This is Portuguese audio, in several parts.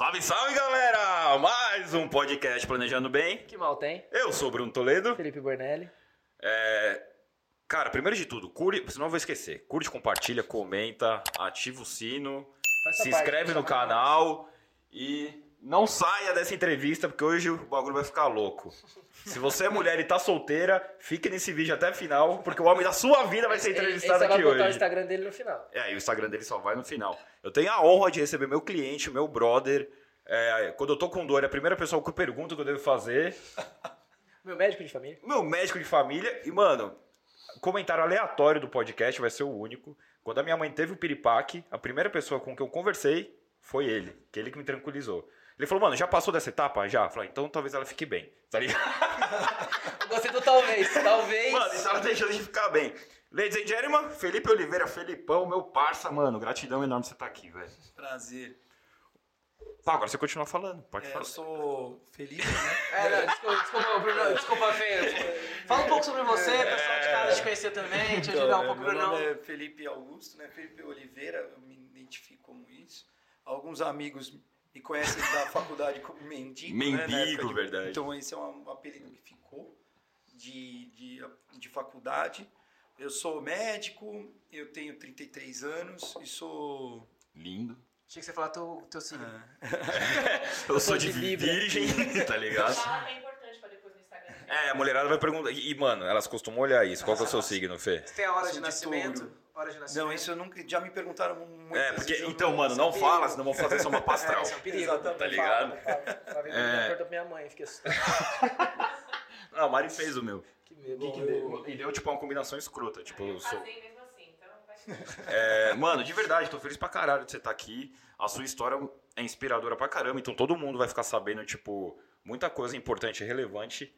Salve, salve, galera! Mais um podcast Planejando Bem. Que mal tem? Eu sou o Bruno Toledo. Felipe Bornelli. É... Cara, primeiro de tudo, curte, senão eu vou esquecer. Curte, compartilha, comenta, ativa o sino, Faz se parte, inscreve no canal e não saia dessa entrevista porque hoje o bagulho vai ficar louco. Se você é mulher e tá solteira, fique nesse vídeo até o final, porque o homem da sua vida vai ser entrevistado esse vai aqui botar o hoje. Instagram dele no final. É, e o Instagram dele só vai no final. Eu tenho a honra de receber meu cliente, meu brother. É, quando eu tô com dor, é a primeira pessoa que eu pergunto o que eu devo fazer. Meu médico de família. Meu médico de família. E, mano, comentário aleatório do podcast vai ser o único. Quando a minha mãe teve o piripaque, a primeira pessoa com que eu conversei foi ele. Que ele que me tranquilizou. Ele falou, mano, já passou dessa etapa? Já. Eu falei, então talvez ela fique bem. Tá ligado? Gostei do talvez. Talvez. Mano, então ela deixou de ficar bem. Ladies and gentlemen, Felipe Oliveira, Felipão, meu parça, mano. Gratidão enorme você estar aqui, velho. Prazer. Tá, agora você continua falando. Pode É, falar. eu sou Felipe, né? É, não, desculpa, desculpa, Bruno, desculpa, Fê. Fala um pouco sobre você, pessoal de casa te conhecer também, te ajudar um pouco, nome é Felipe Augusto, né? Felipe Oliveira, eu me identifico como isso. Alguns amigos me conhecem da faculdade como Mendigo, né? Mendigo, de- verdade. Então esse é um apelido que ficou de, de, de faculdade. Eu sou médico, eu tenho 33 anos e sou... Lindo. Achei que você falar teu, teu signo. Eu sou de de virgem, tá ligado? Fala que é importante pra depois no Instagram. É, a mulherada vai perguntar. E, mano, elas costumam olhar isso. Qual que é o seu signo, Fê? Você tem a hora de de nascimento? touro. Hora de nascimento. Não, isso eu nunca... Já me perguntaram muito. É, porque. Então, mano, não fala, senão vão fazer só uma pastral. É, isso é um perigo. Exatamente. Tá ligado? Uma vez É. minha mãe, fiquei assustado. Não, a Mari fez o meu. Que medo. Que que deu? E deu, tipo, uma combinação escrota. Tipo, eu sou. mesmo assim, então vai É, mano, de verdade, tô feliz pra caralho de você estar aqui. A sua história é inspiradora pra caramba, então todo mundo vai ficar sabendo, tipo, muita coisa importante e relevante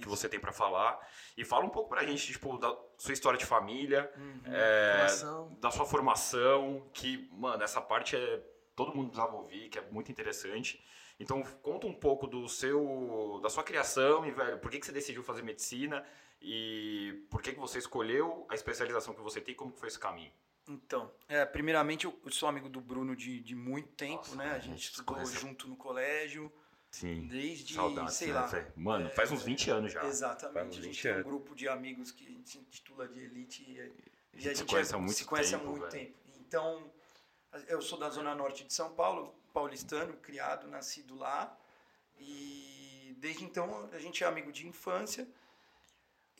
que você tem pra falar. E fala um pouco pra gente, tipo, da sua história de família, é, Formação. da sua formação, que, mano, essa parte é. Todo mundo precisava ouvir, que é muito interessante. Então, conta um pouco do seu, da sua criação e, velho, por que, que você decidiu fazer medicina e por que, que você escolheu a especialização que você tem e como que foi esse caminho? Então, é, primeiramente eu sou amigo do Bruno de, de muito tempo, Nossa, né? a A gente gente se estudou conheceu. junto no colégio, Sim. desde, Saudades, sei né, lá. Mano, faz uns 20 anos já. Exatamente. A 20 gente tem um anos. grupo de amigos que a gente se intitula de elite e, A gente se conhece há muito se conhece há tempo, muito velho. tempo. Então, eu sou da zona norte de São Paulo, paulistano, criado, nascido lá. E desde então a gente é amigo de infância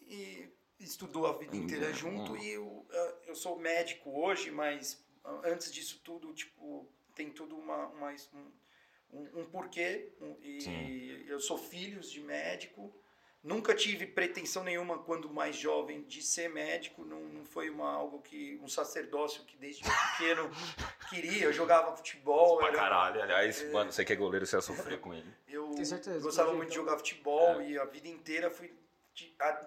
e estudou a vida inteira Uhum. junto. E eu, eu sou médico hoje, mas ah, antes disso tudo, tipo, tem tudo uma, uma- um, um, porquê. um- e Sim. eu sou filhos de médico. Nunca tive pretensão nenhuma quando mais jovem de ser médico, não, não foi uma, algo que um sacerdócio que desde pequeno queria. Eu jogava futebol, Pra era- caralho, aliás, mano, você que é goleiro, você ia sofrer com ele. eu certeza, gostava muito de então. jogar futebol e a vida inteira fui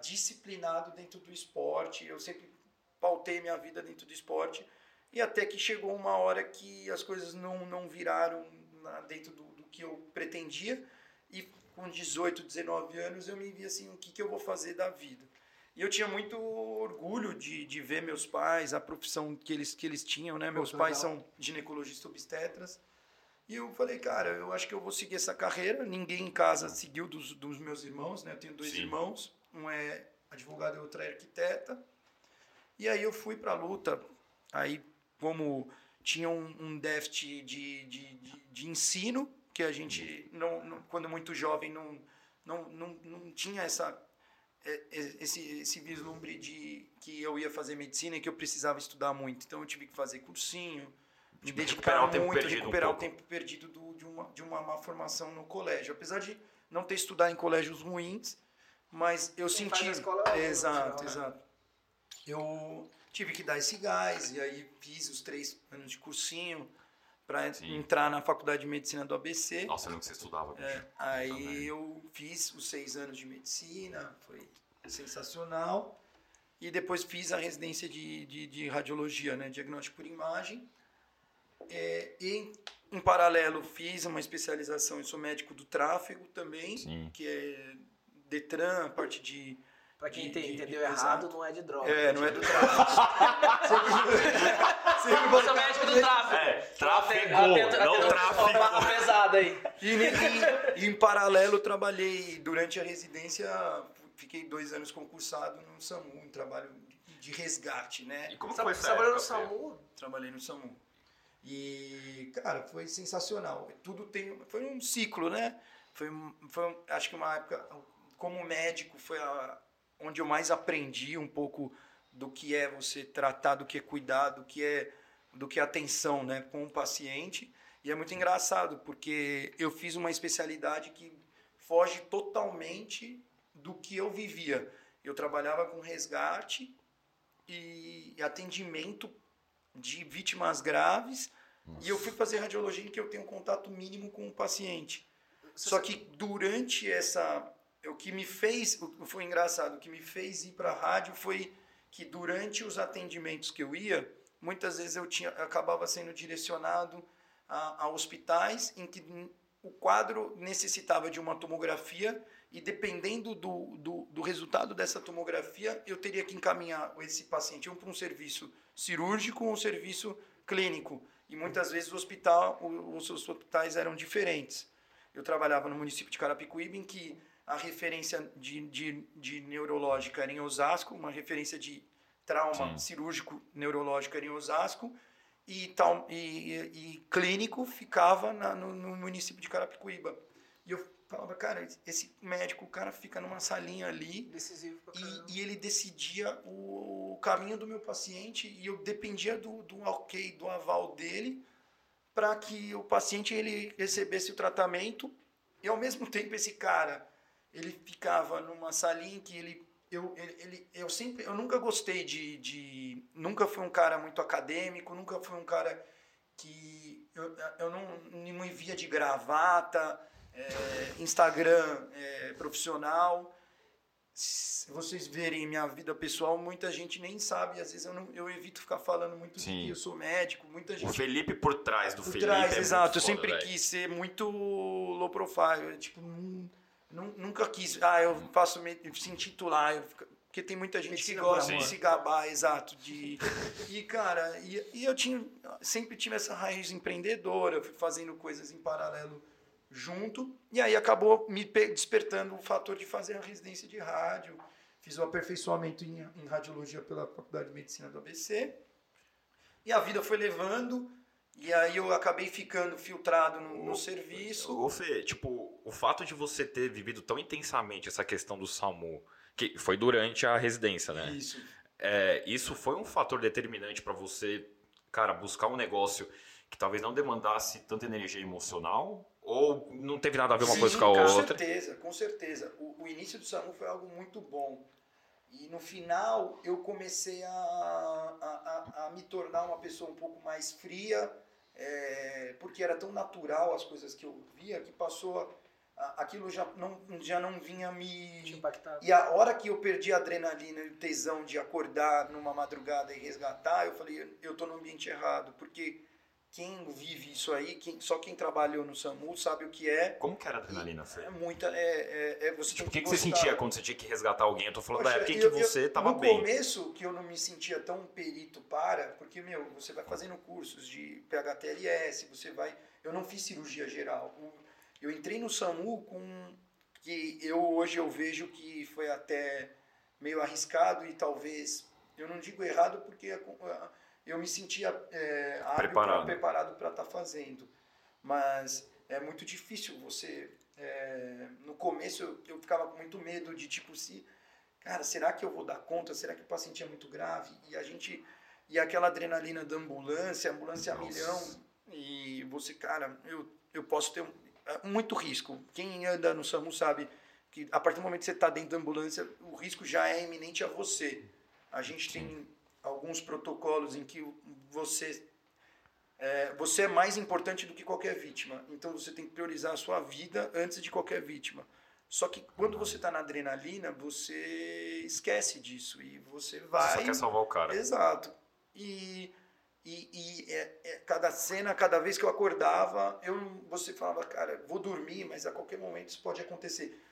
disciplinado dentro do esporte. Eu sempre pautei minha vida dentro do esporte e até que chegou uma hora que as coisas não, não viraram na- dentro do, do que eu pretendia e com 18, 19 anos eu me vi assim, o que, que eu vou fazer da vida? E eu tinha muito orgulho de, de ver meus pais, a profissão que eles, que eles tinham, né? Meus que pais legal. são ginecologistas obstetras. E eu falei, cara, eu acho que eu vou seguir essa carreira. Ninguém em casa seguiu dos, dos meus irmãos, né? Eu tenho dois Sim. irmãos, um é advogado e outro é arquiteta. E aí eu fui pra luta. Aí, como tinha um, um déficit de, de, de, de ensino, que a gente, não, não- quando muito jovem, não, não, não, não tinha essa é, é, esse, esse vislumbre de que eu ia fazer medicina e que eu precisava estudar muito. Então eu tive que fazer cursinho, me Tipo, dedicar recuperar o tempo muito, perdido um recuperar o tempo perdido do- de, uma, de uma má formação no colégio. Apesar de não ter estudado em colégios ruins, mas eu Quem senti. escola é exato, profissional, exato. Eu tive que dar esse gás e aí fiz os três anos de cursinho para entrar na faculdade de medicina do ABC. Nossa, não que você estudava, bicho. É, Também. aí eu fiz os seis anos de medicina, foi sensacional. E depois fiz a residência de, de, de radiologia, né? Diagnóstico por imagem. É, e, em paralelo, fiz uma especialização, eu sou médico do tráfego também, Sim. que é Detran, a parte de, Pra quem De- ente- de- entendeu exato. errado, não é de droga. É, não é do tráfico. sempre, Você é o médico do tráfico. É, tráfego, Atento- não atento- tráfico. pesada aí. E, em paralelo, trabalhei durante a residência, fiquei dois anos concursado no SAMU, em trabalho de resgate, né? E como Você foi essa trabalhou no? SAMU? Trabalhei no SAMU. E, cara, foi sensacional. Tudo tem. Foi um ciclo, né? Foi, um- foi um- acho que uma época, como médico, foi a, onde eu mais aprendi um pouco do que é você tratar, do que é cuidar, do que é, do que é atenção né, com o paciente. E é muito engraçado, porque eu fiz uma especialidade que foge totalmente do que eu vivia. Eu trabalhava com resgate e atendimento de vítimas graves e eu fui fazer radiologia em que eu tenho contato mínimo com o paciente. Só que durante essa o que me fez, foi engraçado, o que me fez ir para a rádio foi que durante os atendimentos que eu ia, muitas vezes eu tinha acabava sendo direcionado a, a hospitais em que o quadro necessitava de uma tomografia e dependendo do, do, do resultado dessa tomografia, eu teria que encaminhar esse paciente um para um serviço cirúrgico ou um serviço clínico. E muitas vezes o hospital, o- os hospitais eram diferentes. Eu trabalhava no município de Carapicuíba, em que a referência de, de, de neurológica era em Osasco, uma referência de trauma Sim. cirúrgico neurológico era em Osasco, e, tal, e, e clínico ficava na- no, no município de Carapicuíba. E eu falava, cara, esse médico, o cara fica numa salinha ali, Decisivo pra caramba. e, e ele decidia o, o caminho do meu paciente e eu dependia do, do ok, do aval dele para que o paciente ele recebesse o tratamento e ao mesmo tempo esse cara ele ficava numa salinha que ele eu, ele, eu sempre eu nunca gostei de, de nunca fui um cara muito acadêmico nunca fui um cara que eu, eu não, não me via de gravata é, Instagram é, profissional se vocês verem minha vida pessoal, muita gente nem sabe. Às vezes eu, não, eu evito ficar falando muito Sim. que eu sou médico. Muita O gente Felipe por trás do por Felipe. trás, é exato. Eu sempre quis ser muito low profile. Tipo, nun- nunca quis. Ah, eu faço me, se intitular. eu fico- porque tem muita gente Medicina que gosta de amor. se gabar, exato. De, e, cara, e, e eu tinha, sempre tive essa raiz empreendedora, fui fazendo coisas em paralelo junto. E aí acabou me pe- despertando o fator de fazer a residência de rádio. Fiz o aperfeiçoamento em, em radiologia pela Faculdade de Medicina do ABC. E a vida foi levando, e aí eu acabei ficando filtrado no, no serviço. Ô, Fê, tipo, o fato de você ter vivido tão intensamente essa questão do SAMU, que foi durante a residência, né? Isso. É, isso foi um fator determinante pra você, cara, buscar um negócio que talvez não demandasse tanta energia emocional? Ou não teve nada a ver uma Sim, coisa com a com outra? certeza, com certeza. O, o início do SAMU foi algo muito bom. E no final eu comecei a, a, a, a me tornar uma pessoa um pouco mais fria, é, porque era tão natural as coisas que eu via que passou. A, aquilo já não, já não vinha me. impactado. E a hora que eu perdi a adrenalina e o tesão de acordar numa madrugada e resgatar, eu falei, eu tô no ambiente errado, porque quem vive isso aí, quem, só quem trabalhou no SAMU sabe o que é. Como que era a adrenalina, Fê? É muita. É, é, é você Tipo, o que, que você sentia quando você tinha que resgatar alguém? Eu tô falando Poxa, da época em que você tava no bem. começo, que eu não me sentia tão perito para, porque, meu, você vai fazendo cursos de PHTLS, você vai. Eu não fiz cirurgia geral. Eu entrei no SAMU com. que eu hoje eu vejo que foi até meio arriscado e talvez. Eu não digo errado porque a- eu me sentia é, Preparado. preparado para estar fazendo. Mas é muito difícil você. é, no começo eu, eu ficava com muito medo de tipo se cara, será que eu vou dar conta? Será que o paciente é muito grave? E a gente. E aquela adrenalina da ambulância, ambulância a Nossa. milhão. E você, cara, eu, eu posso ter um, é muito risco. Quem anda no SAMU sabe que a partir do momento que você está dentro da ambulância, o risco já é iminente a você. A gente tem alguns protocolos em que você é, você é mais importante do que qualquer vítima. Então você tem que priorizar a sua vida antes de qualquer vítima. Só que quando você está na adrenalina, você esquece disso e você Você vai. só quer salvar o cara. Exato. E, e, e é- é cada cena, cada vez que eu acordava, eu, você falava, cara, vou dormir, mas a qualquer momento isso pode acontecer.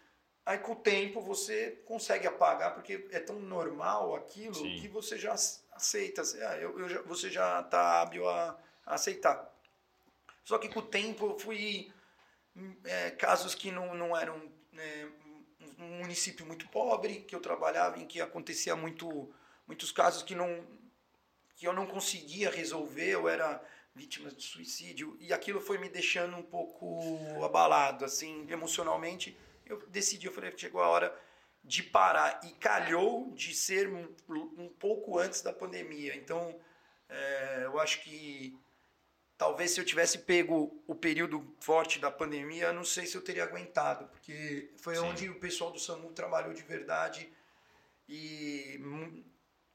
Aí com o tempo você consegue apagar, porque é tão normal aquilo Sim. que você já aceita. Ah, eu, eu você já está hábil a, a aceitar. Só que com o tempo eu fui. hum, é, casos que não, não eram. um- um município muito pobre, que eu trabalhava, em que acontecia muito, muitos casos que, não, que eu não conseguia resolver, eu era vítima de suicídio, e aquilo foi me deixando um pouco abalado, assim, emocionalmente. Eu decidi, eu falei, chegou a hora de parar, e calhou de ser um, um pouco antes da pandemia. Então, é, eu acho que talvez se eu tivesse pego o período forte da pandemia, eu não sei se eu teria aguentado, porque foi Sim. onde o pessoal do SAMU trabalhou de verdade e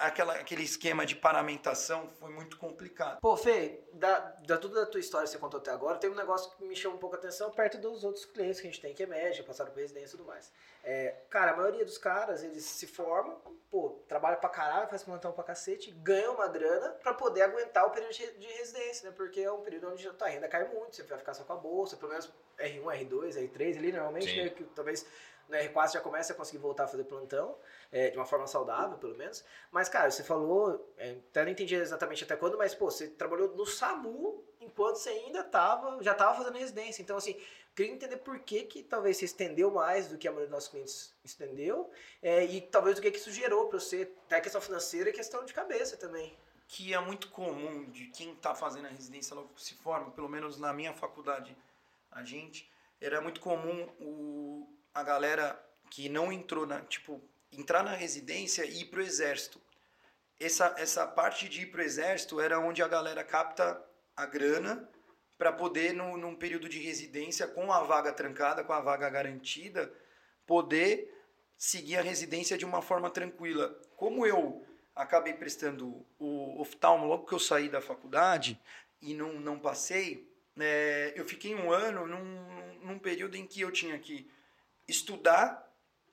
aquela, aquele esquema de paramentação foi muito complicado. Pô, Fê, da, da tudo da tua história que você contou até agora, tem um negócio que me chama um pouco a atenção perto dos outros clientes que a gente tem, que é médico, passaram por residência e tudo mais. É, cara, a maioria dos caras, eles se formam, pô, trabalha pra caralho, faz plantão pra cacete, ganha uma grana pra poder aguentar o período de de residência, né? Porque é um período onde a tua renda cai muito, você vai ficar só com a bolsa, pelo menos R1, R2, R3 ali, normalmente, né? Que talvez no R4 já começa a conseguir voltar a fazer plantão, é, de uma forma saudável, pelo menos. Mas, cara, você falou, é, até não entendi exatamente até quando, mas, pô, você trabalhou no SAMU enquanto você ainda tava, já tava fazendo residência. Então, assim, queria entender por que que talvez você estendeu mais do que a maioria dos nossos clientes estendeu, é, e talvez o que que isso gerou pra você, até questão financeira e questão de cabeça também. que é muito comum de quem está fazendo a residência logo se forma, pelo menos na minha faculdade, a gente, era muito comum o, a galera que não entrou na, tipo, entrar na residência e ir pro exército. Essa, essa parte de ir pro exército era onde a galera capta a grana para poder, no, num período de residência, com a vaga trancada, com a vaga garantida, poder seguir a residência de uma forma tranquila. Como eu acabei prestando o oftalmo logo que eu saí da faculdade e não, não passei, é, eu fiquei um ano num, num período em que eu tinha que estudar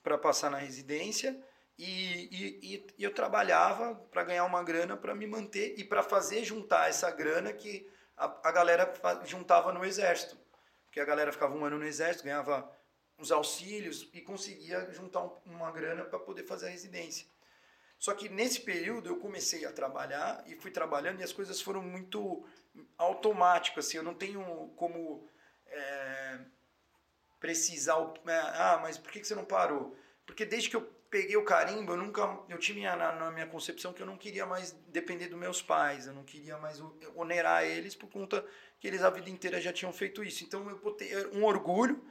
para passar na residência e, e, e- eu trabalhava para ganhar uma grana para me manter e para fazer juntar essa grana que a, a galera juntava no exército. Porque a galera ficava um ano no exército, ganhava uns auxílios e conseguia juntar um- uma grana para poder fazer a residência. Só que nesse período eu comecei a trabalhar e fui trabalhando e as coisas foram muito automáticas. Assim, eu não tenho como é, precisar. o- é, ah, mas por que que você não parou? Porque desde que eu peguei o carimbo, eu nunca. Eu tinha na, na minha concepção que eu não queria mais depender dos meus pais, eu não queria mais onerar eles por conta que eles a vida inteira já tinham feito isso. Então eu botei era um orgulho.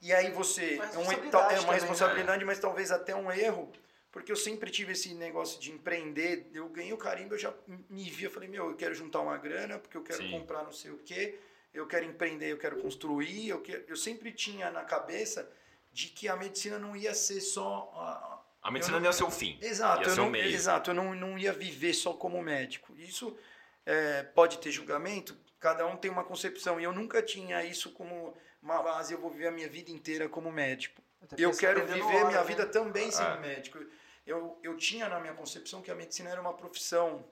E aí você. Uma é um- é uma também, né? responsabilidade, mas talvez até um erro. Porque eu sempre tive esse negócio de empreender. Eu ganhei o carimbo, eu já me via, falei, meu, eu quero juntar uma grana, porque eu quero Sim. comprar não sei o quê, eu quero empreender, eu quero construir, eu, quero... eu sempre tinha na cabeça de que a medicina não ia ser só. a- A medicina Eu não é o seu fim. Exato, Ia eu ser não, meio. exato, eu não, não ia viver só como médico. Isso é, pode ter julgamento, cada um tem uma concepção. E eu nunca tinha isso como uma base, eu vou viver a minha vida inteira como médico. Eu quero viver minha vida também sendo Ah. médico. Eu, eu tinha na minha concepção que a medicina era uma profissão.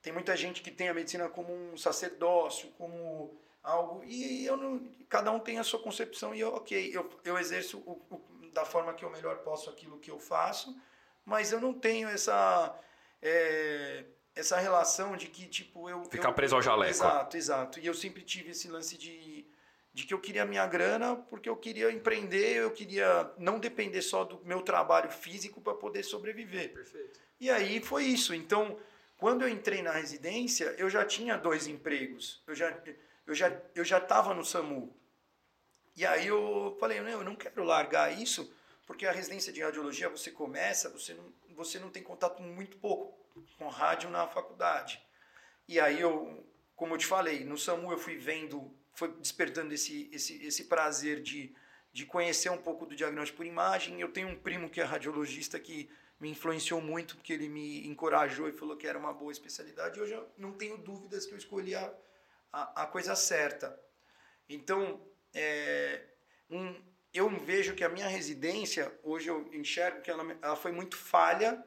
Tem muita gente que tem a medicina como um sacerdócio, como algo. E eu não. Cada um tem a sua concepção e eu, ok, eu, eu exerço o- o- da forma que eu melhor posso aquilo que eu faço, mas eu não tenho essa. é, essa relação de que, tipo, eu. Ficar eu- preso ao jaleco. Exato, exato. E eu sempre tive esse lance de, de que eu queria minha grana porque eu queria empreender, eu queria não depender só do meu trabalho físico para poder sobreviver. Perfeito. E aí foi isso. Então, quando eu entrei na residência, eu já tinha dois empregos. Eu já eu já eu já estava no SAMU. E aí eu falei, não, eu não quero largar isso, porque a residência de radiologia você começa, você não você não tem contato muito pouco com rádio na faculdade. E aí eu, como eu te falei, no SAMU eu fui vendo, foi despertando esse esse esse prazer de de conhecer um pouco do diagnóstico por imagem. Eu tenho um primo que é radiologista que me influenciou muito, porque ele me encorajou e falou que era uma boa especialidade. E hoje eu não tenho dúvidas que eu escolhi a, a, a coisa certa. Então, é, um, eu vejo que a minha residência, hoje eu enxergo que ela, ela foi muito falha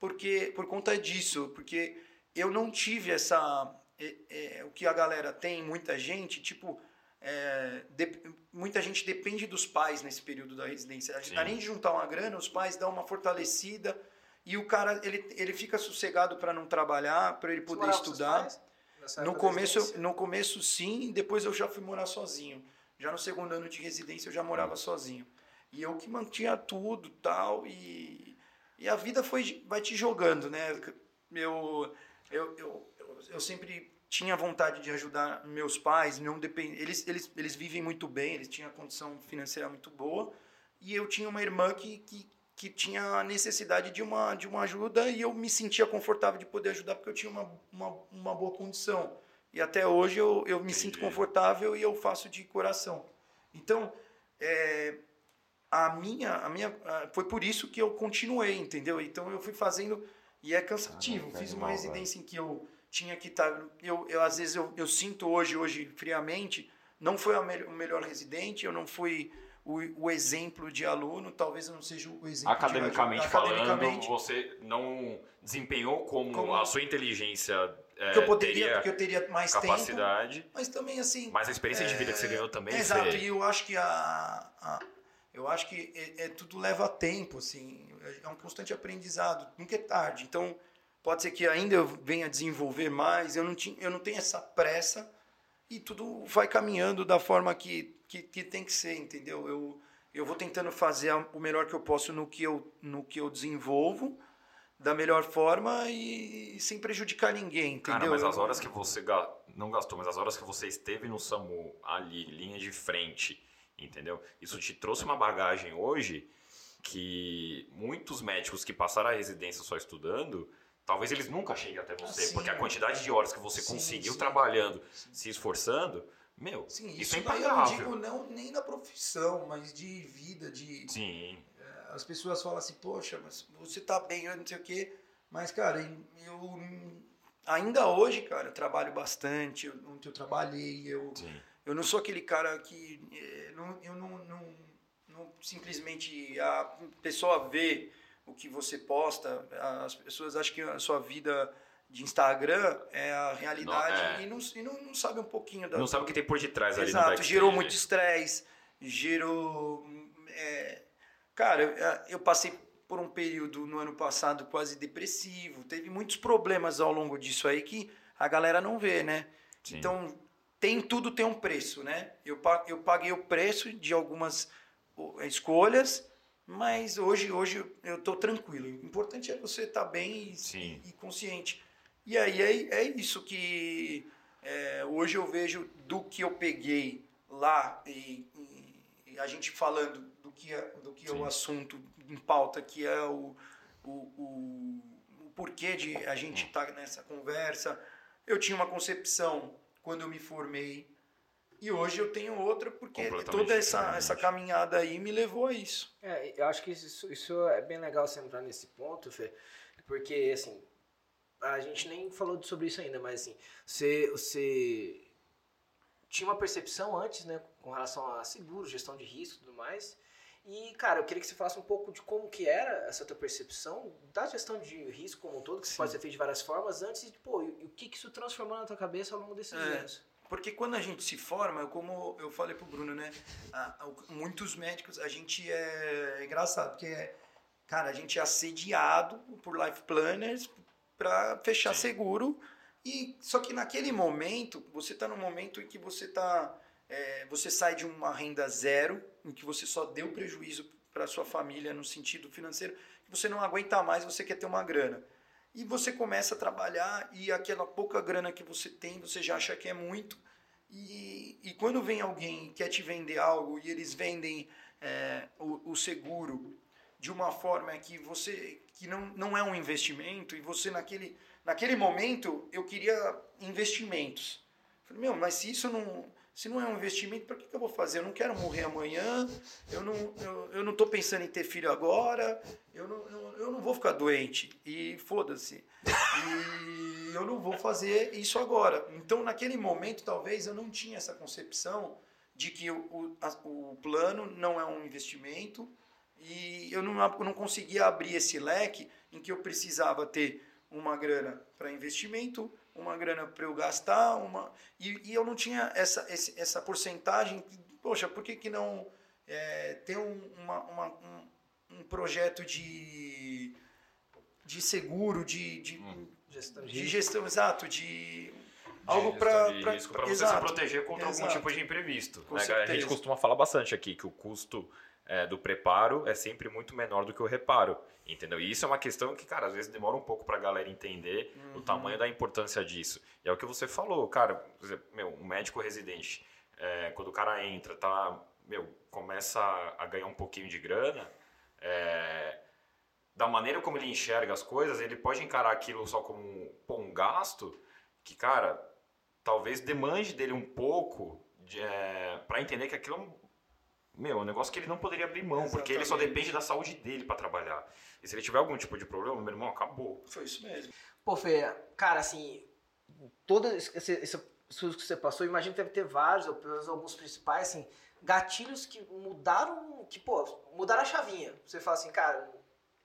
porque, por conta disso, porque eu não tive essa. é, é, o que a galera tem, muita gente, tipo, é, de- muita gente depende dos pais nesse período da residência. Sim. Além de juntar uma grana, os pais dão uma fortalecida e o cara ele, ele fica sossegado para não trabalhar, para ele poder estudar. No começo, no começo sim, depois eu já fui morar sozinho. Já no segundo ano de residência eu já morava sozinho. E eu que mantinha tudo tal e, e a vida foi vai te jogando, né? Eu, eu, eu, eu, eu sempre tinha vontade de ajudar meus pais, não depend... eles, eles, eles vivem muito bem, eles tinham condição financeira muito boa e eu tinha uma irmã que, que, que tinha a necessidade de uma, de uma ajuda e eu me sentia confortável de poder ajudar porque eu tinha uma, uma, uma boa condição. E até hoje eu, eu me sinto Entendi. confortável e eu faço de coração. Então, é, a minha, a minha, a- foi por isso que eu continuei, entendeu? Então eu fui fazendo e é cansativo. Caraca, Fiz uma residência em que eu tinha que estar, eu, eu às vezes eu, eu sinto hoje, hoje friamente, não foi o melhor residente, eu não fui o, o exemplo de aluno, talvez eu não seja o exemplo de- Academicamente, academicamente, falando, você não desempenhou como, Como- a sua inteligência é, que eu poderia, teria porque eu teria mais tempo, capacidade, mas também assim, mas a experiência de vida que você ganhou também Exato, e eu acho que a, a- eu acho que é, é- tudo leva tempo, assim, é um constante aprendizado, nunca é tarde. Então, pode ser que ainda eu venha desenvolver mais, eu não, tinha, eu não tenho essa pressa e tudo vai caminhando da forma que, que, que tem que ser, entendeu? Eu, eu vou tentando fazer o melhor que eu posso no que eu, no que eu desenvolvo, da melhor forma e sem prejudicar ninguém, entendeu? Cara, mas as horas que você ga- não gastou, mas as horas que você esteve no SAMU, ali, linha de frente, entendeu? Isso te trouxe uma bagagem hoje que muitos médicos que passaram a residência só estudando, talvez eles nunca cheguem até você, Ah, sim. porque a quantidade de horas que você Sim, conseguiu sim. trabalhando, se esforçando, meu, Sim, isso, isso, é daí eu não impagável. digo não, nem na profissão, mas de vida, de... Sim, As pessoas falam assim, poxa, mas você tá bem, eu não sei o quê. Mas, cara, eu... Ainda hoje, cara, eu trabalho bastante, eu, eu trabalhei, eu, sim. eu não sou aquele cara que... eh, não- eu não, não, não simplesmente a pessoa vê o que você posta, as pessoas acham que a sua vida de Instagram é a realidade Não, é. e, não, e não, não sabe um pouquinho da, Não sabe o que tem por detrás ali no Exato, backstage. gerou muito estresse, gerou. é, cara, eu, eu passei por um período no ano passado quase depressivo, teve muitos problemas ao longo disso aí que a galera não vê, né? Sim. Então, tem tudo tem um preço, né? Eu, eu paguei o preço de algumas escolhas, mas hoje, hoje eu tô tranquilo. O importante é você estar bem e, e consciente. E aí é, é isso que é, hoje eu vejo do que eu peguei lá e, e- a gente falando do que é, do que é o assunto em pauta, que é o, o, o, o porquê de a gente estar nessa conversa. Eu tinha uma concepção quando eu me formei e hoje eu tenho outra porque toda essa, essa caminhada aí me levou a isso. É, eu acho que isso, isso é bem legal você entrar nesse ponto, Fê, porque, assim, a gente nem falou sobre isso ainda, mas, assim, você, você tinha uma percepção antes, né, com relação a seguro, gestão de risco e tudo mais, e, cara, eu queria que você falasse um pouco de como que era essa tua percepção da gestão de risco como um todo, que Sim. pode ser feito de várias formas, antes de, pô, e, e o que que isso transformou na tua cabeça ao longo desses É. anos? Porque quando a gente se forma, como eu falei pro Bruno, né? a- a- muitos médicos, a gente é, é engraçado, porque, é, cara, a gente é assediado por life planners para fechar Sim. seguro. E só que naquele momento, você está num momento em que você tá, é, você sai de uma renda zero, em que você só deu prejuízo para sua família no sentido financeiro, que você não aguenta mais, você quer ter uma grana. E você começa a trabalhar e aquela pouca grana que você tem, você já acha que é muito. E, e quando vem alguém e quer te vender algo e eles vendem é, o, o seguro de uma forma que você que não, não é um investimento e você naquele naquele momento eu queria investimentos. Falei, meu, mas se isso não se não é um investimento, para que, que eu vou fazer? Eu não quero morrer amanhã, eu não, eu, eu não pensando em ter filho agora, eu não, eu, eu não vou ficar doente. E foda-se. E eu não vou fazer isso agora. Então, naquele momento, talvez eu não tinha essa concepção de que o, o, o plano não é um investimento e eu não, eu não conseguia abrir esse leque em que eu precisava ter uma grana para investimento, uma grana para eu gastar, uma e, e eu não tinha essa, esse, essa porcentagem. Poxa, por que, que não é, ter um, uma, uma, um, um projeto de, de seguro, de, de, Hum. Gestão de gestão, exato, de De algo para risco pra você se proteger contra algum Exato. tipo de imprevisto. Né? A gente costuma falar bastante aqui que o custo é, do preparo é sempre muito menor do que o reparo. Entendeu? E isso é uma questão que, cara, às vezes demora um pouco pra galera entender o Uhum. tamanho da importância disso. E é o que você falou, cara, meu, um médico residente, é, quando o cara entra, tá, meu, começa a, a ganhar um pouquinho de grana, é, da maneira como ele enxerga as coisas, ele pode encarar aquilo só como pô, um gasto que, cara, talvez demande dele um pouco de, é, para entender que aquilo é um, meu, um negócio que ele não poderia abrir mão, porque ele só Exatamente. depende da saúde dele para trabalhar. E se ele tiver algum tipo de problema, meu irmão, acabou. Foi isso mesmo. Pô, Fê, cara, assim, todo esse, esse, isso que você passou, imagino que deve ter vários, ou pelo menos alguns principais, assim, gatilhos que mudaram, que, pô, mudaram a chavinha. Você fala assim, cara,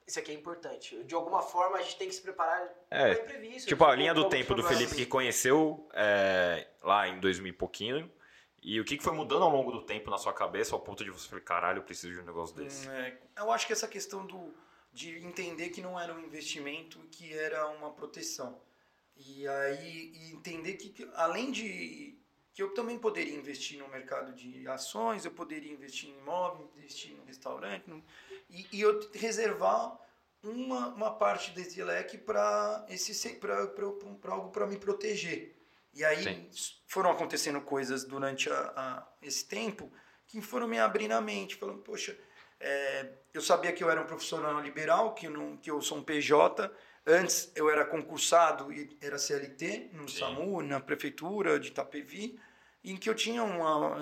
isso aqui é importante. De alguma forma a gente tem que se preparar É, para imprevisto. Tipo, a linha do tempo do. Felipe que conheceu é, lá em 2000 e pouquinho. E o que que foi mudando ao longo do tempo na sua cabeça ao ponto de você falar, caralho, eu preciso de um negócio desse. É, eu acho que essa questão do, de entender que não era um investimento, que era uma proteção. E aí e entender que, além de que eu também poderia investir no mercado de ações, eu poderia investir em imóvel, investir em restaurante, no- e, e eu reservar uma, uma parte desse leque para esse para algo para me proteger. E aí Sim. foram acontecendo coisas durante a, a- esse tempo que foram me abrindo a mente, falando, poxa, é, eu sabia que eu era um profissional liberal, que eu, não, que eu sou um PJ. Antes eu era concursado e era CLT no Sim. SAMU, na prefeitura de Itapevi, em que eu tinha uma,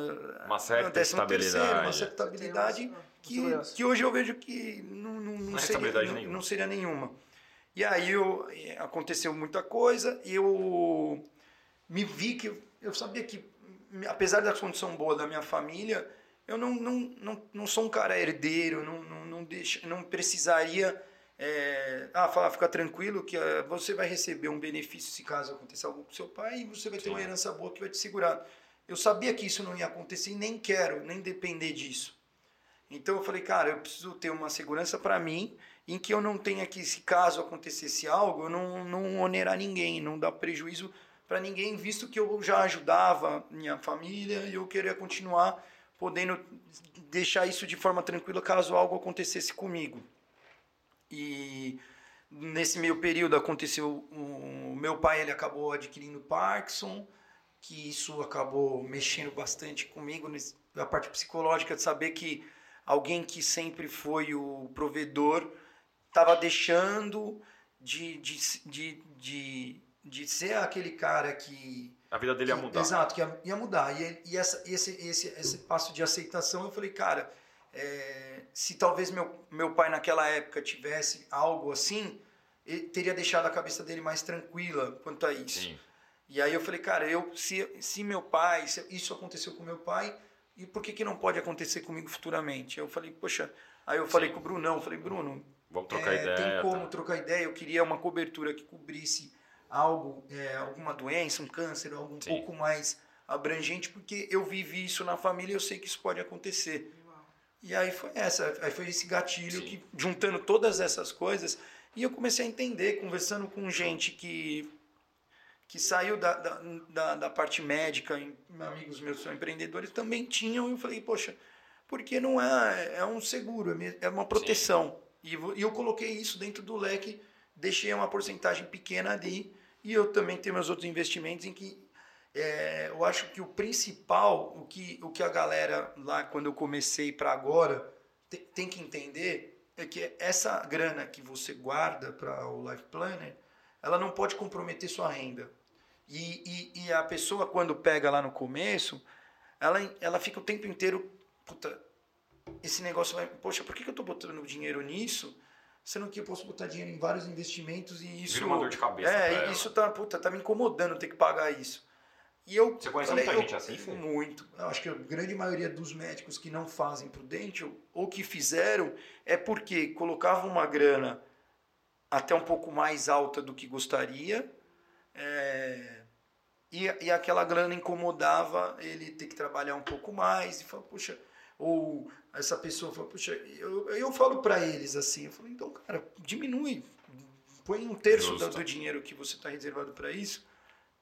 Uma certa décimo terceiro, uma estabilidade. certa estabilidade que, que hoje eu vejo que não, não, não, Não é seria, estabilidade não, nenhuma. não seria nenhuma. E aí eu, eh, aconteceu muita coisa e eu me vi que eu, eu sabia que, apesar da condição boa da minha família, eu não, não, não, não sou um cara herdeiro, não, não, não, deixa, não precisaria é, ah, falar, fica tranquilo que eh, você vai receber um benefício se caso aconteça algo com seu pai e você vai ter Sim. uma herança boa que vai te segurar. Eu sabia que isso não ia acontecer e nem quero, nem depender disso. Então eu falei, cara, eu preciso ter uma segurança para mim em que eu não tenha que, se caso acontecesse algo, eu não, não onerar ninguém, não dar prejuízo para ninguém, visto que eu já ajudava minha família e eu queria continuar podendo deixar isso de forma tranquila caso algo acontecesse comigo. E nesse meio período aconteceu o meu pai ele acabou adquirindo Parkinson, que isso acabou mexendo bastante comigo na parte psicológica de saber que alguém que sempre foi o provedor estava deixando de, de, de, de, de ser aquele cara que A vida dele ia que- mudar. Exato, que ia, ia mudar. E, e essa, esse, esse, esse passo de aceitação, eu falei, cara, é, se talvez meu, meu pai naquela época tivesse algo assim, ele teria deixado a cabeça dele mais tranquila quanto a isso. Sim. E aí eu falei, cara, eu, se, se meu pai, se isso aconteceu com meu pai, e por que, que não pode acontecer comigo futuramente? Eu falei, poxa, aí eu falei Sim. com o Brunão, eu falei, Bruno, Vamos trocar é, ideia. Tem como tá? trocar ideia. Eu queria uma cobertura que cobrisse algo, é, alguma doença, um câncer, algo um Sim. pouco mais abrangente, porque eu vivi isso na família e eu sei que isso pode acontecer. E aí foi essa, aí foi esse gatilho Sim. que juntando todas essas coisas e eu comecei a entender, conversando com gente que que saiu da, da, da, da parte médica, e amigos meus são empreendedores, também tinham, e eu falei, poxa, porque não é, é um seguro, é é uma proteção. E, e eu coloquei isso dentro do leque, deixei uma porcentagem pequena ali, e eu também tenho meus outros investimentos em que é, eu acho que o principal, o que, o que a galera lá, quando eu comecei para agora, te- tem que entender é que essa grana que você guarda para o Life Planner, ela não pode comprometer sua renda. E, e, e a pessoa, quando pega lá no começo, ela, ela fica o tempo inteiro, puta, esse negócio vai, poxa, por que, que eu estou botando dinheiro nisso? Sendo que eu posso botar dinheiro em vários investimentos e isso. Vira uma dor de cabeça É, isso tá, puta, tá me incomodando ter que pagar isso. E eu Você conhece falei, muita eu- gente assim, Fê? Muito. Eu acho que a grande maioria dos médicos que não fazem Prudential, ou que fizeram, é porque colocavam uma grana até um pouco mais alta do que gostaria, É, e, e aquela grana incomodava ele ter que trabalhar um pouco mais e falar, puxa, ou essa pessoa fala, puxa, eu, eu falo para eles assim, eu falo, então, cara, diminui, põe um terço do, do dinheiro que você está reservado para isso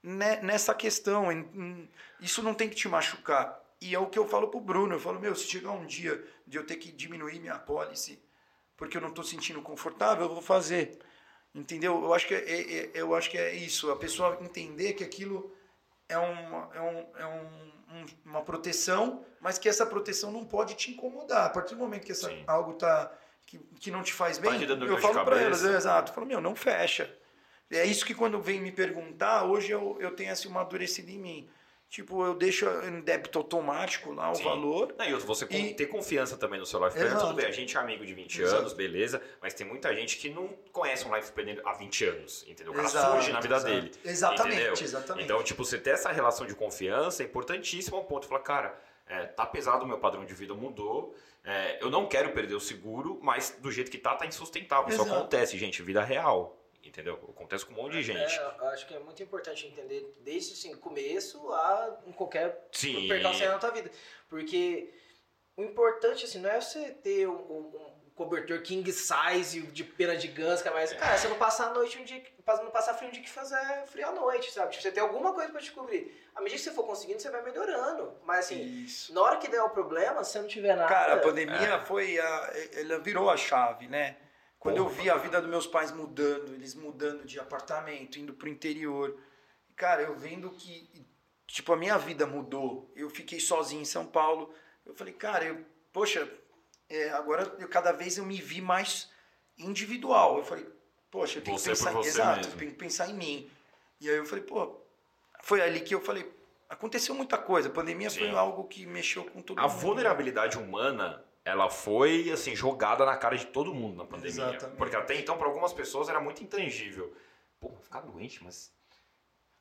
ne- nessa questão. em- Isso não tem que te machucar. E é o que eu falo pro Bruno, eu falo, meu, se chegar um dia de eu ter que diminuir minha pólice porque eu não estou sentindo confortável, eu vou fazer. Entendeu? Eu acho que é, é- é- eu acho que é isso, a pessoa entender que aquilo é uma, é um, é um- um- uma proteção, mas que essa proteção não pode te incomodar. A partir do momento que essa, Sim. algo tá, que, que não te faz bem, dor eu falo para elas, exato, eu falo, meu, não fecha. É isso que quando vem me perguntar, hoje eu, eu tenho esse amadurecido em mim. Tipo, eu deixo em débito automático lá o Sim. valor. Não, e outro, você E- ter confiança também no seu life planner, tudo bem, a gente é amigo de 20 Exato. anos, beleza, mas tem muita gente que não conhece um life planner há 20 anos, entendeu? O cara Exato, surge na vida exato. dele. Exatamente, entendeu? exatamente. Então, tipo, você ter essa relação de confiança é importantíssimo ao ponto de falar, cara, é, tá pesado, o meu padrão de vida mudou, é, eu não quero perder o seguro, mas do jeito que tá, tá insustentável. Isso Exato. acontece, gente, vida real, entendeu? Acontece com um monte de gente. É, eu acho que é muito importante entender desde assim, o começo a em qualquer Sim. percalço na tua vida. Porque o importante, assim, não é você ter um, um- um cobertor king size de pena de ganska, mas, cara, você não passar a noite um dia, não passar frio um dia que fazer frio à noite, sabe? Tipo, você tem alguma coisa pra te cobrir. À medida que você for conseguindo, você vai melhorando. Mas, assim, Isso. na hora que der o problema, se você não tiver nada... Cara, a pandemia É. foi a, ela virou a chave, né? Quando eu vi a vida dos meus pais mudando, eles mudando de apartamento, indo pro interior. Cara, eu vendo que tipo a minha vida mudou. Eu fiquei sozinho em São Paulo. Eu falei, cara, eu, poxa, é, agora eu, cada vez eu me vi mais individual. Eu falei, poxa, eu tenho Você que pensar, exato, mesmo. eu tenho que pensar em mim. E aí eu falei, pô, foi ali que eu falei, aconteceu muita coisa. A pandemia foi Sim. algo que mexeu com todo A mundo. vulnerabilidade humana, ela foi assim jogada na cara de todo mundo na pandemia. Exatamente. Porque até então para algumas pessoas era muito intangível. Pô, ficar doente, mas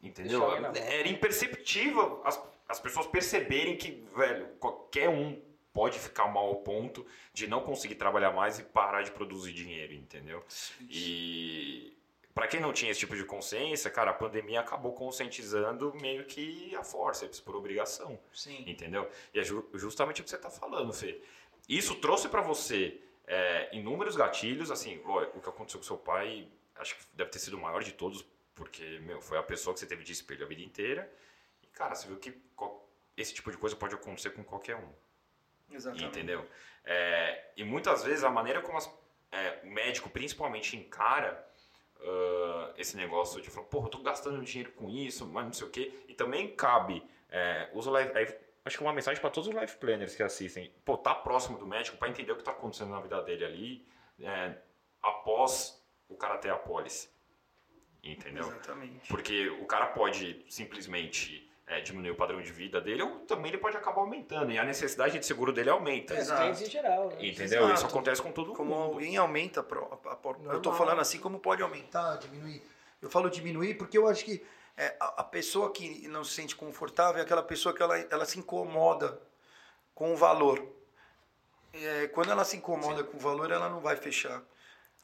entendeu? Era imperceptível as, as pessoas perceberem que, velho, qualquer um pode ficar mal ao ponto de não conseguir trabalhar mais e parar de produzir dinheiro, entendeu? E para quem não tinha esse tipo de consciência, cara, a pandemia acabou conscientizando meio que a forceps por obrigação. Sim. Entendeu? E é ju- justamente o que você está falando, Fê. Isso trouxe para você é, inúmeros gatilhos, assim, o que aconteceu com seu pai, acho que deve ter sido o maior de todos, porque, meu, foi a pessoa que você teve de espelho a vida inteira. E, cara, você viu que esse tipo de coisa pode acontecer com qualquer um. Exatamente. Entendeu? É, e muitas vezes a maneira como as- é, o médico principalmente encara ah, esse negócio de falar, porra, eu tô gastando dinheiro com isso, mas não sei o quê. E também cabe, é, aí, acho que é uma mensagem para todos os life planners que assistem, pô, tá próximo do médico para entender o que tá acontecendo na vida dele ali, é, após o cara ter a pólice. Entendeu? Exatamente. Porque o cara pode simplesmente é, diminuir o padrão de vida dele, ou também ele pode acabar aumentando, e a necessidade de seguro dele aumenta. Exato. em geral, né? Entendeu? Exato. Isso acontece com todo Como mundo. alguém aumenta a, a- a- Eu tô Normal. falando assim como pode aumentar, diminuir. Eu falo diminuir porque eu acho que é, a, a pessoa que não se sente confortável é aquela pessoa que ela, ela se incomoda com o valor. É, quando ela se incomoda com o valor, ela não vai fechar.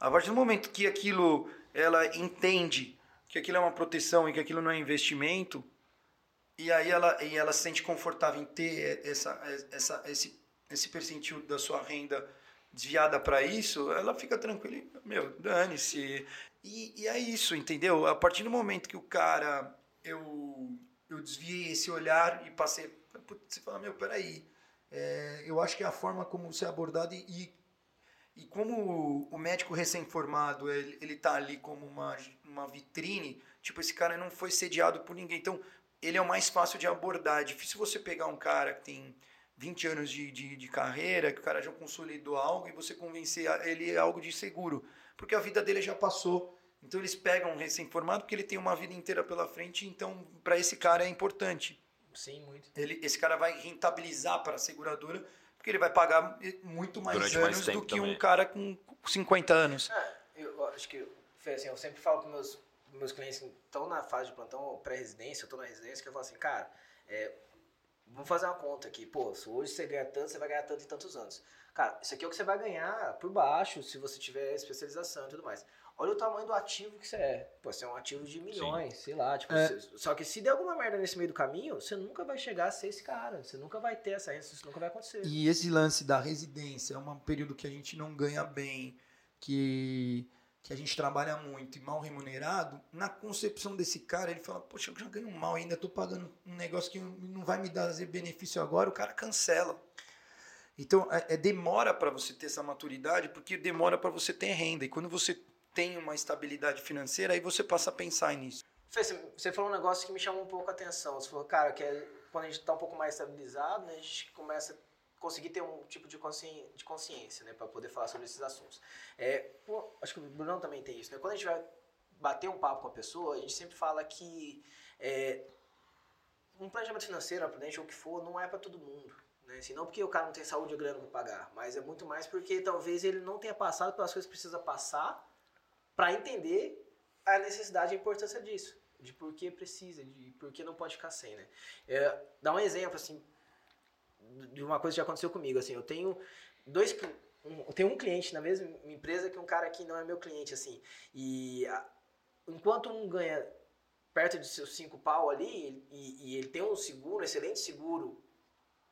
A partir do momento que aquilo ela entende que aquilo é uma proteção e que aquilo não é investimento, e aí ela, e ela se sente confortável em ter essa, essa, esse, esse percentil da sua renda desviada para isso, ela fica tranquila. Meu, dane-se. E, e é isso, entendeu? A partir do momento que o cara, eu, eu desviei esse olhar e passei. Você fala, meu, peraí. É, eu acho que é a forma como você é abordado e, e, como o médico recém-formado, ele, ele tá ali como uma, uma vitrine, tipo, esse cara não foi sediado por ninguém. Então, ele é o mais fácil de abordar. É difícil você pegar um cara que tem 20 anos de, de, de carreira, que o cara já consolidou algo e você convencer ele a algo de seguro. Porque a vida dele já passou. Então eles pegam um recém-formado porque ele tem uma vida inteira pela frente, então para esse cara é importante. Sim, muito. Ele, esse cara vai rentabilizar para a seguradora, porque ele vai pagar muito mais Durante anos mais do que também. um cara com 50 anos. É, eu acho que, Fê, assim, eu sempre falo para meus, meus clientes que estão na fase de plantão ou pré-residência, eu estou na residência, que eu falo assim, cara, é, Vamos fazer uma conta aqui. Pô, se hoje você ganha tanto, você vai ganhar tanto em tantos anos. Cara, isso aqui é o que você vai ganhar por baixo, se você tiver especialização e tudo mais. Olha o tamanho do ativo que você é. Pô, você é um ativo de milhões, sei lá. Tipo, É. você- só que se der alguma merda nesse meio do caminho, você nunca vai chegar a ser esse cara. Você nunca vai ter essa renda, isso nunca vai acontecer. E esse lance da residência é um período que a gente não ganha bem, que, que a gente trabalha muito e mal remunerado. Na concepção desse cara, ele fala: Poxa, eu já ganho mal ainda, tô pagando um negócio que não vai me dar benefício agora. O cara cancela. Então, é, é demora para você ter essa maturidade, porque demora para você ter renda. E quando você tem uma estabilidade financeira, aí você passa a pensar nisso. Fê, você- falou um negócio que me chamou um pouco a atenção. Você falou, cara, que é quando a gente tá um pouco mais estabilizado, né, a gente começa a conseguir ter um tipo de consciência, de consciência né, para poder falar sobre esses assuntos. É, pô, acho que o Brunão também tem isso, né? Quando a gente vai bater um papo com a pessoa, a gente sempre fala que é, um planejamento financeiro, uma planejamento, ou o que for, não é para todo mundo. Né? Assim, não porque o cara não tem saúde ou grana para pagar, mas é muito mais porque talvez ele não tenha passado pelas coisas que precisa passar para entender a necessidade e a importância disso. De por que precisa, de por que não pode ficar sem, né? É, dá um exemplo, assim, de uma coisa que já aconteceu comigo, assim, eu tenho dois... Um, eu tenho um cliente na mesma empresa que um cara que não é meu cliente, assim, e a- enquanto um ganha perto de seus cinco pau ali, e, e ele tem um seguro, um excelente seguro,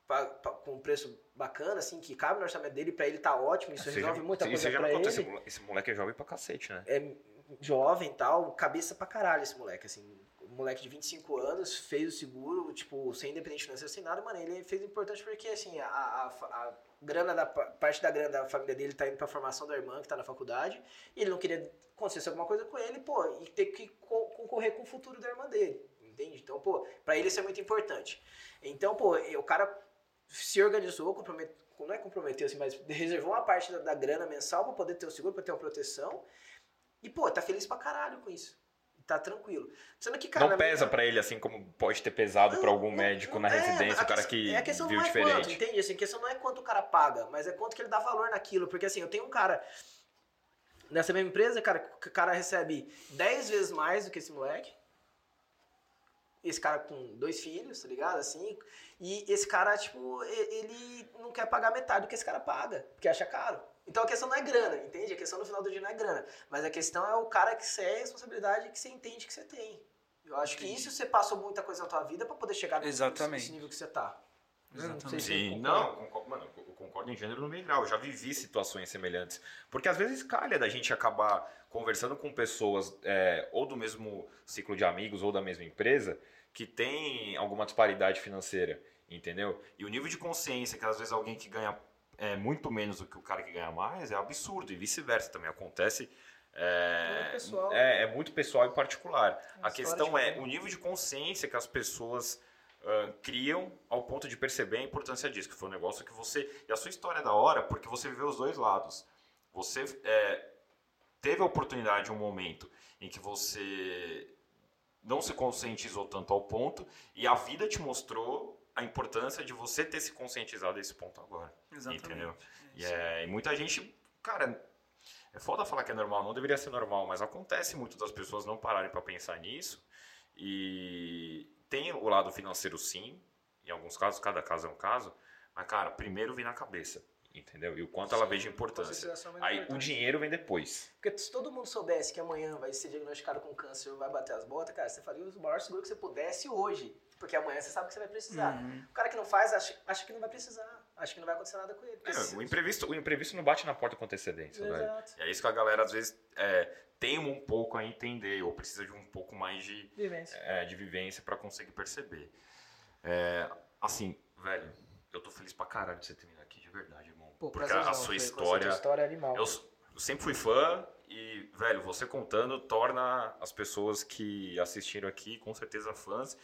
pa- pa- com um preço bacana, assim, que cabe no orçamento dele, para ele tá ótimo, isso Você já- resolve muita coisa já para não conta, ele esse mole- Esse moleque é jovem pra cacete, né? é jovem tal, cabeça pra caralho esse moleque, assim. Moleque de 25 anos, fez o seguro, tipo, sem independente financeiro, sem nada, mano. Ele fez importante porque, assim, a, a, a grana da pa- parte da grana da família dele tá indo pra formação da irmã que tá na faculdade. E ele não queria acontecer alguma coisa com ele, pô, e ter que co- concorrer com o futuro da irmã dele. Entende? Então, pô, pra ele isso é muito importante. Então, pô, o cara se organizou, comprometeu, não é comprometeu assim, mas reservou uma parte da, da grana mensal pra poder ter o seguro, pra ter uma proteção. E, pô, tá feliz pra caralho com isso. Tá tranquilo. Sendo que, cara. não na minha- pesa pra ele assim como pode ter pesado pra algum Não, médico não- na é, residência, o cara que é, a questão viu não é diferente. quanto, entende? Assim, a questão não é quanto o cara paga, mas é quanto que ele dá valor naquilo. Porque assim, eu tenho um cara nessa mesma empresa, cara, que o cara recebe 10 vezes mais do que esse moleque. Esse cara com dois filhos, tá ligado? Assim, e esse cara, tipo, ele não quer pagar metade do que esse cara paga, porque acha caro. Então a questão não é grana, entende? A questão no final do dia não é grana. Mas a questão é o cara que você é e a responsabilidade que você entende que você tem. Eu acho que isso você passou muita coisa na tua vida pra poder chegar nesse- Exatamente. nesse nível que você tá. Exatamente. Sim, não, concordo, mano, eu concordo em gênero no meio grau. Eu já vivi situações semelhantes. Porque às vezes calha da gente acabar conversando com pessoas é, ou do mesmo ciclo de amigos ou da mesma empresa que tem alguma disparidade financeira, entendeu? E o nível de consciência que às vezes alguém que ganha é, muito menos do que o cara que ganha mais é absurdo. E vice-versa também acontece. É, É pessoal. é, é muito pessoal e particular. A história questão é o nível de consciência que as pessoas ah, criam ao ponto de perceber a importância disso, que foi um negócio que você. E a sua história é da hora porque você viveu os dois lados. Você é, teve a oportunidade, um momento em que você não se conscientizou tanto ao ponto e a vida te mostrou a importância de você ter se conscientizado desse ponto agora. Exatamente. Entendeu? E, é, e muita gente, cara, é foda falar que é normal, não deveria ser normal, mas acontece muito das pessoas não pararem para pensar nisso. E tem o lado financeiro sim, em alguns casos, cada caso é um caso, mas cara, primeiro vem na cabeça, entendeu? E o quanto ela vê de importância. Muito Aí o importante. dinheiro vem depois. Porque se todo mundo soubesse que amanhã vai ser diagnosticado com câncer ou vai bater as botas, cara, você faria o maior seguro que você pudesse hoje. Porque amanhã você sabe que você vai precisar. Uhum. O cara que não faz acha, acha que não vai precisar. Acha que não vai acontecer nada com ele. É, o, imprevisto, o imprevisto não bate na porta com antecedência. Exato. E é isso que a galera às vezes é, tem um pouco a entender, ou precisa de um pouco mais de, Vivência. é, de vivência para conseguir perceber. É, assim, velho, eu tô feliz pra caralho de você terminar aqui, de verdade, irmão. Pô, Porque prazerzão, a sua foi- história. tua história é animal. Eu, eu sempre fui fã e, velho, você contando torna as pessoas que assistiram aqui com certeza fãs.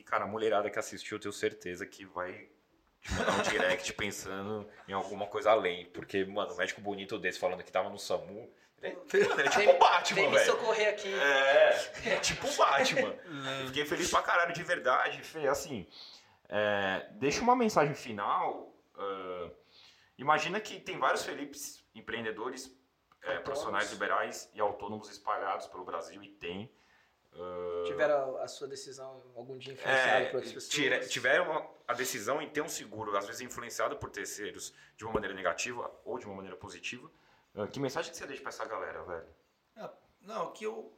E, cara, a mulherada que assistiu, eu tenho certeza que vai te mandar um direct pensando em alguma coisa além. Porque, mano, um médico bonito desse falando que tava no SAMU. Ele é, mano, é tipo o Batman, Vem me velho. socorrer aqui. É, é tipo o Batman. Eu Fiquei feliz pra caralho de verdade. Fê, assim, é, deixa uma mensagem final. ah, imagina que tem vários Felipes empreendedores, é, profissionais liberais e autônomos espalhados pelo Brasil e tem. Ah, Tiveram a, a sua decisão algum dia influenciada é, por outras pessoas? tira- tiveram a decisão em ter um seguro, às vezes influenciado por terceiros de uma maneira negativa ou de uma maneira positiva. Ah, que mensagem que você deixa pra essa galera, velho? Ah, Não, que eu.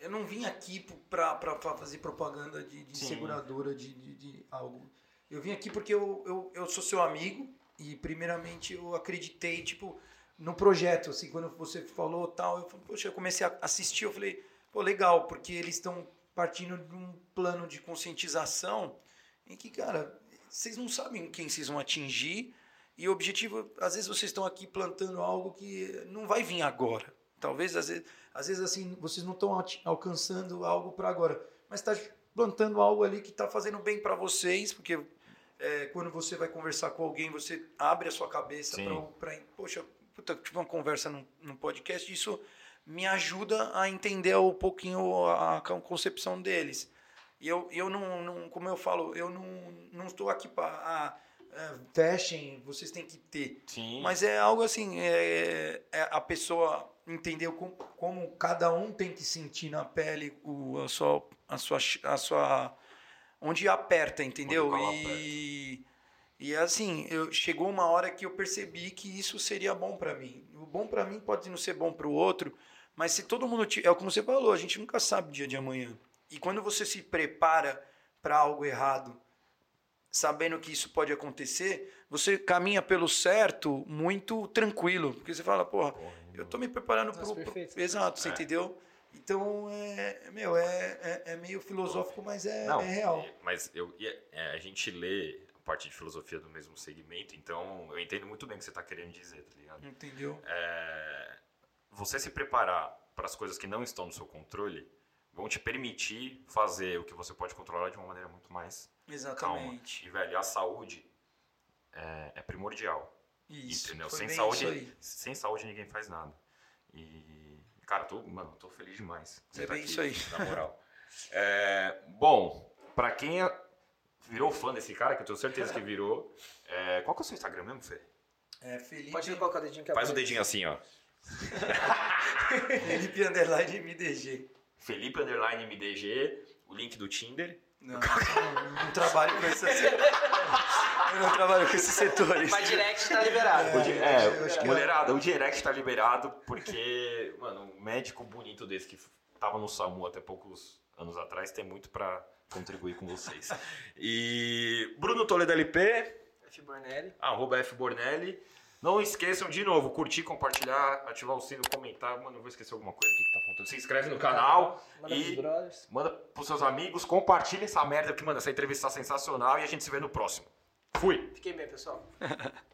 Eu não vim aqui pra fazer propaganda de, de seguradora, de, de, de algo. Eu vim aqui porque eu, eu, eu sou seu amigo e, primeiramente, eu acreditei, tipo, no projeto. Assim, quando você falou tal, eu falei, poxa, eu comecei a assistir, eu falei, pô, legal, porque eles estão partindo de um plano de conscientização em que, cara, vocês não sabem quem vocês vão atingir e o objetivo, às vezes vocês estão aqui plantando algo que não vai vir agora. Talvez, às vezes, às vezes assim, vocês não estão alcançando algo para agora, mas está plantando algo ali que está fazendo bem para vocês, porque é, quando você vai conversar com alguém, você abre a sua cabeça para, poxa, puta, tive uma conversa num, num podcast, isso me ajuda a entender um pouquinho a, a concepção deles. E eu, eu não, não, como eu falo, eu não, não estou aqui para ah, é, fechem, vocês têm que ter. Sim. Mas é algo assim, é, é a pessoa entender como, como cada um tem que sentir na pele o, a sua, a sua, a sua, onde aperta, entendeu? E, e assim, eu, chegou uma hora que eu percebi que isso seria bom para mim. O bom para mim pode não ser bom para o outro, mas se todo mundo é como você falou, a gente nunca sabe o dia de amanhã. E quando você se prepara para algo errado, sabendo que isso pode acontecer, você caminha pelo certo muito tranquilo, porque você fala, porra, eu tô me preparando Nossa, pro, perfeito. exato, você É. entendeu? Então é, meu, é, é, é meio filosófico, mas é, Não, é real. Mas eu, é, a gente lê a parte de filosofia do mesmo segmento, então eu entendo muito bem o que você está querendo dizer, tá ligado? Entendeu? É, você se preparar para as coisas que não estão no seu controle vão te permitir fazer o que você pode controlar de uma maneira muito mais calma. Exatamente. E, velho, a saúde é, é primordial. Isso. entendeu? Sem saúde, sem saúde ninguém faz nada. E, cara, tô, mano, tô feliz demais. de É tá bem aqui, isso aí. Na moral. É, bom, pra quem é- virou fã desse cara, que eu tenho certeza que virou, é, qual que é o seu Instagram mesmo, Fê? É Felipe, Pode colocar o dedinho que Faz o dedinho assim, ó. Felipe Underline MDG. Felipe Underline MDG, o link do Tinder. Não, não, não trabalho com esses Eu não trabalho com esses setores. Mas direct tá liberado. O di- é, que mulherada, o direct tá liberado porque, mano, um médico bonito desse que tava no SAMU até poucos anos atrás tem muito pra contribuir com vocês. E Bruno Toledo LP, F. Bornelli. arroba F Bornelli. Não esqueçam de novo, curtir, compartilhar, ativar o sino, comentar. Mano, eu vou esquecer alguma coisa, o que, que tá faltando? Se inscreve no canal, Manda E- pros manda pros seus amigos, compartilha essa merda, porque, mano, essa entrevista tá sensacional e a gente se vê no próximo. Fui! Fiquem bem, pessoal.